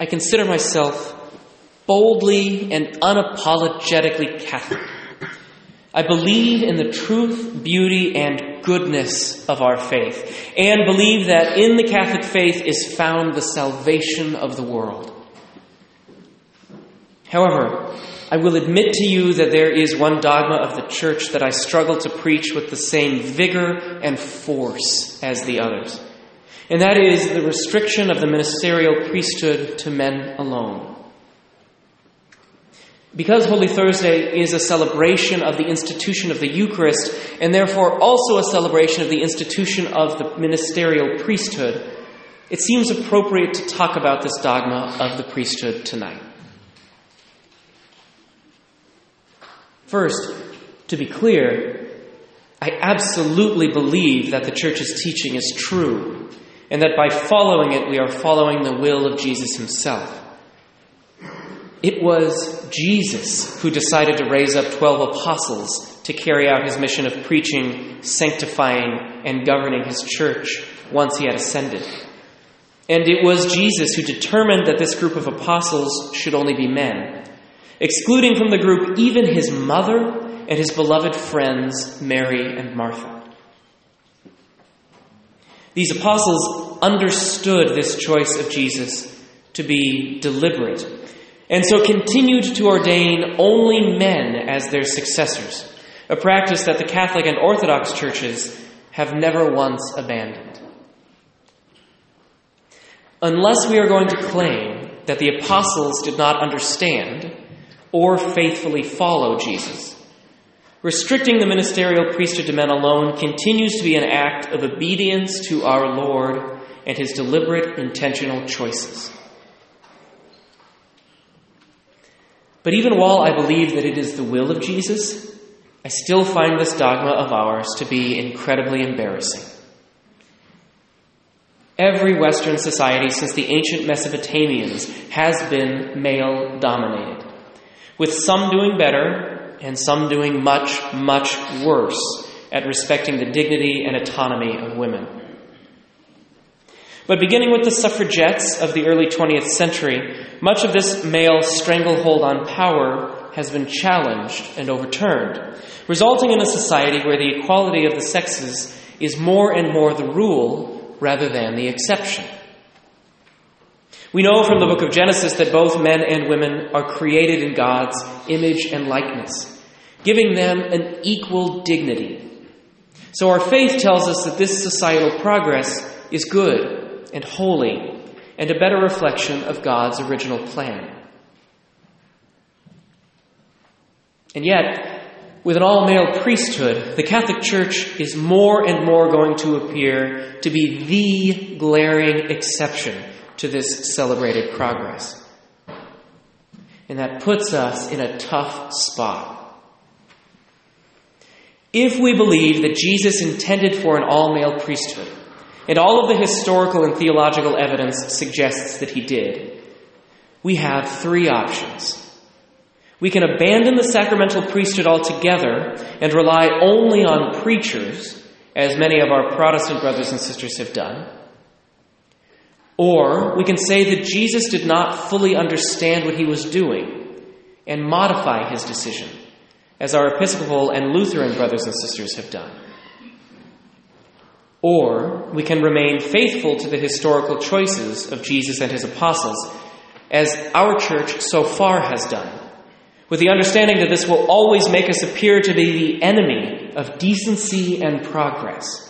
I consider myself boldly and unapologetically Catholic. I believe in the truth, beauty, and goodness of our faith, and believe that in the Catholic faith is found the salvation of the world. However, I will admit to you that there is one dogma of the Church that I struggle to preach with the same vigor and force as the others, and that is the restriction of the ministerial priesthood to men alone. Because Holy Thursday is a celebration of the institution of the Eucharist, and therefore also a celebration of the institution of the ministerial priesthood, it seems appropriate to talk about this dogma of the priesthood tonight. First, to be clear, I absolutely believe that the Church's teaching is true, and that by following it, we are following the will of Jesus himself. It was Jesus who decided to raise up 12 apostles to carry out his mission of preaching, sanctifying, and governing his church once he had ascended. And it was Jesus who determined that this group of apostles should only be men, excluding from the group even his mother and his beloved friends, Mary and Martha. These apostles understood this choice of Jesus to be deliberate and so continued to ordain only men as their successors, a practice that the Catholic and Orthodox churches have never once abandoned. Unless we are going to claim that the apostles did not understand or faithfully follow Jesus, restricting the ministerial priesthood to men alone continues to be an act of obedience to our Lord and his deliberate, intentional choices. But even while I believe that it is the will of Jesus, I still find this dogma of ours to be incredibly embarrassing. Every Western society since the ancient Mesopotamians has been male dominated, with some doing better and some doing much, much worse at respecting the dignity and autonomy of women. But beginning with the suffragettes of the early 20th century, much of this male stranglehold on power has been challenged and overturned, resulting in a society where the equality of the sexes is more and more the rule rather than the exception. We know from the book of Genesis that both men and women are created in God's image and likeness, giving them an equal dignity. So our faith tells us that this societal progress is good and holy and a better reflection of God's original plan. And yet, with an all male priesthood, the Catholic Church is more and more going to appear to be the glaring exception to this celebrated progress. And that puts us in a tough spot. If we believe that Jesus intended for an all male priesthood, and all of the historical and theological evidence suggests that he did. We have three options. We can abandon the sacramental priesthood altogether and rely only on preachers, as many of our Protestant brothers and sisters have done. Or we can say that Jesus did not fully understand what he was doing and modify his decision, as our Episcopal and Lutheran brothers and sisters have done. Or we can remain faithful to the historical choices of Jesus and his apostles, as our church so far has done, with the understanding that this will always make us appear to be the enemy of decency and progress.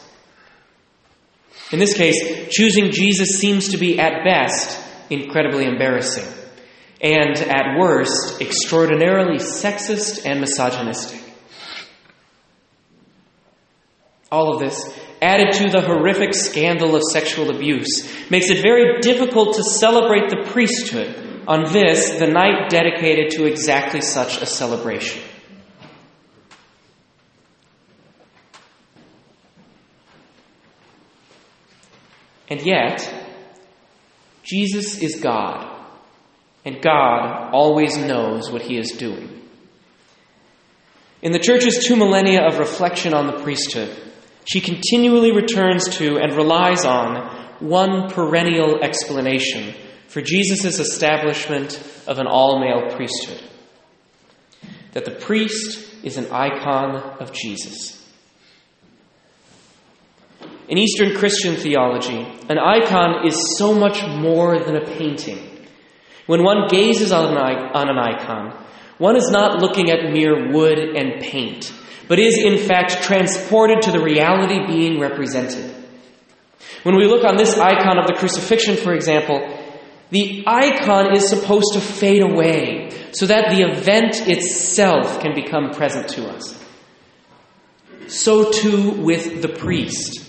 In this case, choosing Jesus seems to be at best incredibly embarrassing, and at worst, extraordinarily sexist and misogynistic. All of this added to the horrific scandal of sexual abuse, makes it very difficult to celebrate the priesthood on this, the night dedicated to exactly such a celebration. And yet, Jesus is God, and God always knows what he is doing. In the Church's two millennia of reflection on the priesthood, she continually returns to and relies on one perennial explanation for Jesus' establishment of an all male priesthood that the priest is an icon of Jesus. In Eastern Christian theology, an icon is so much more than a painting. When one gazes on an icon, one is not looking at mere wood and paint, but is in fact transported to the reality being represented. When we look on this icon of the crucifixion, for example, the icon is supposed to fade away so that the event itself can become present to us. So too with the priest.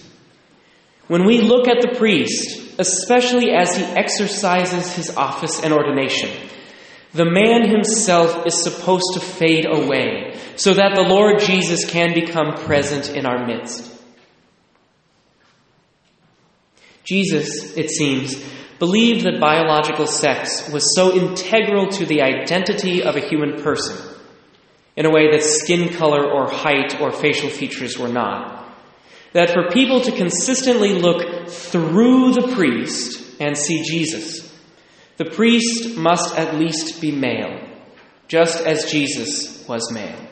When we look at the priest, especially as he exercises his office and ordination, the man himself is supposed to fade away so that the Lord Jesus can become present in our midst. Jesus, it seems, believed that biological sex was so integral to the identity of a human person in a way that skin color or height or facial features were not. That for people to consistently look through the priest and see Jesus, the priest must at least be male, just as Jesus was male.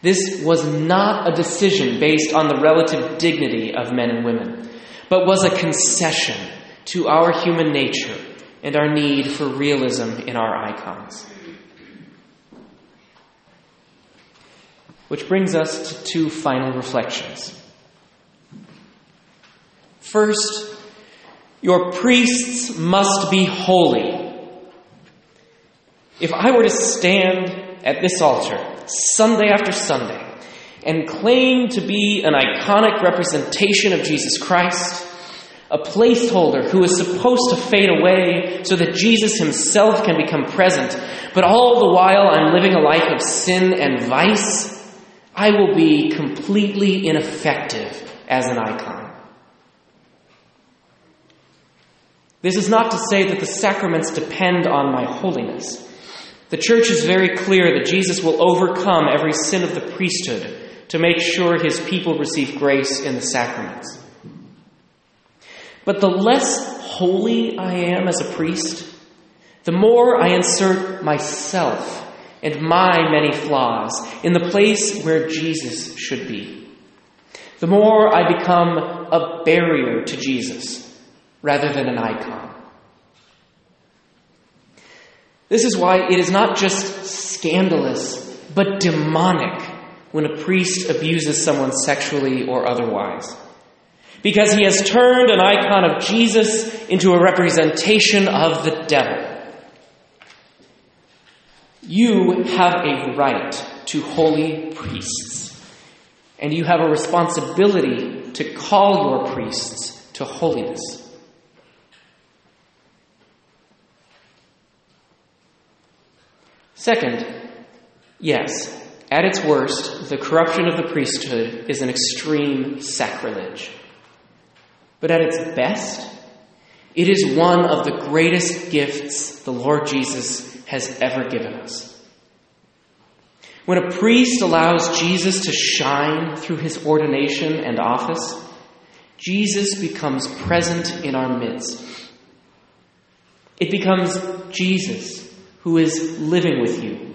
This was not a decision based on the relative dignity of men and women, but was a concession to our human nature and our need for realism in our icons. Which brings us to two final reflections. First, your priests must be holy. If I were to stand at this altar Sunday after Sunday and claim to be an iconic representation of Jesus Christ, a placeholder who is supposed to fade away so that Jesus himself can become present, but all the while I'm living a life of sin and vice, I will be completely ineffective as an icon. This is not to say that the sacraments depend on my holiness. The church is very clear that Jesus will overcome every sin of the priesthood to make sure his people receive grace in the sacraments. But the less holy I am as a priest, the more I insert myself and my many flaws in the place where Jesus should be. The more I become a barrier to Jesus rather than an icon. This is why it is not just scandalous, but demonic when a priest abuses someone sexually or otherwise. Because he has turned an icon of Jesus into a representation of the devil. You have a right to holy priests, and you have a responsibility to call your priests to holiness. Second, yes, at its worst, the corruption of the priesthood is an extreme sacrilege. But at its best, it is one of the greatest gifts the Lord Jesus has ever given us. When a priest allows Jesus to shine through his ordination and office, Jesus becomes present in our midst. It becomes Jesus who is living with you,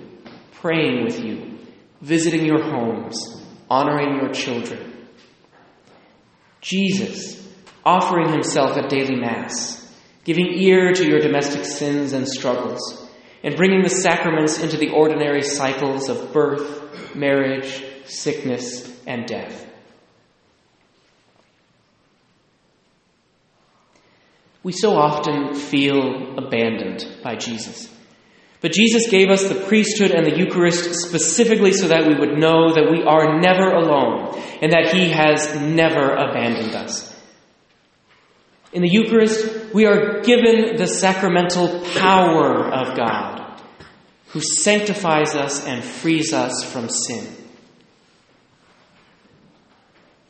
praying with you, visiting your homes, honoring your children. Jesus, offering himself at daily Mass, giving ear to your domestic sins and struggles, and bringing the sacraments into the ordinary cycles of birth, marriage, sickness, and death. We so often feel abandoned by Jesus. But Jesus gave us the priesthood and the Eucharist specifically so that we would know that we are never alone and that He has never abandoned us. In the Eucharist, we are given the sacramental power of God, who sanctifies us and frees us from sin.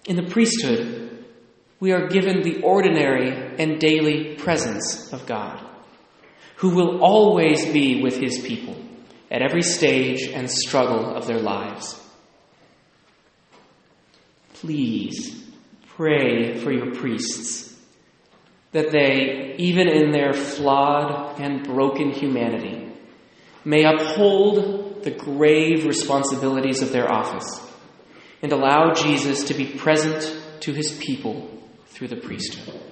In the priesthood, we are given the ordinary and daily presence of God who will always be with his people at every stage and struggle of their lives. Please pray for your priests, that they, even in their flawed and broken humanity, may uphold the grave responsibilities of their office and allow Jesus to be present to his people through the priesthood.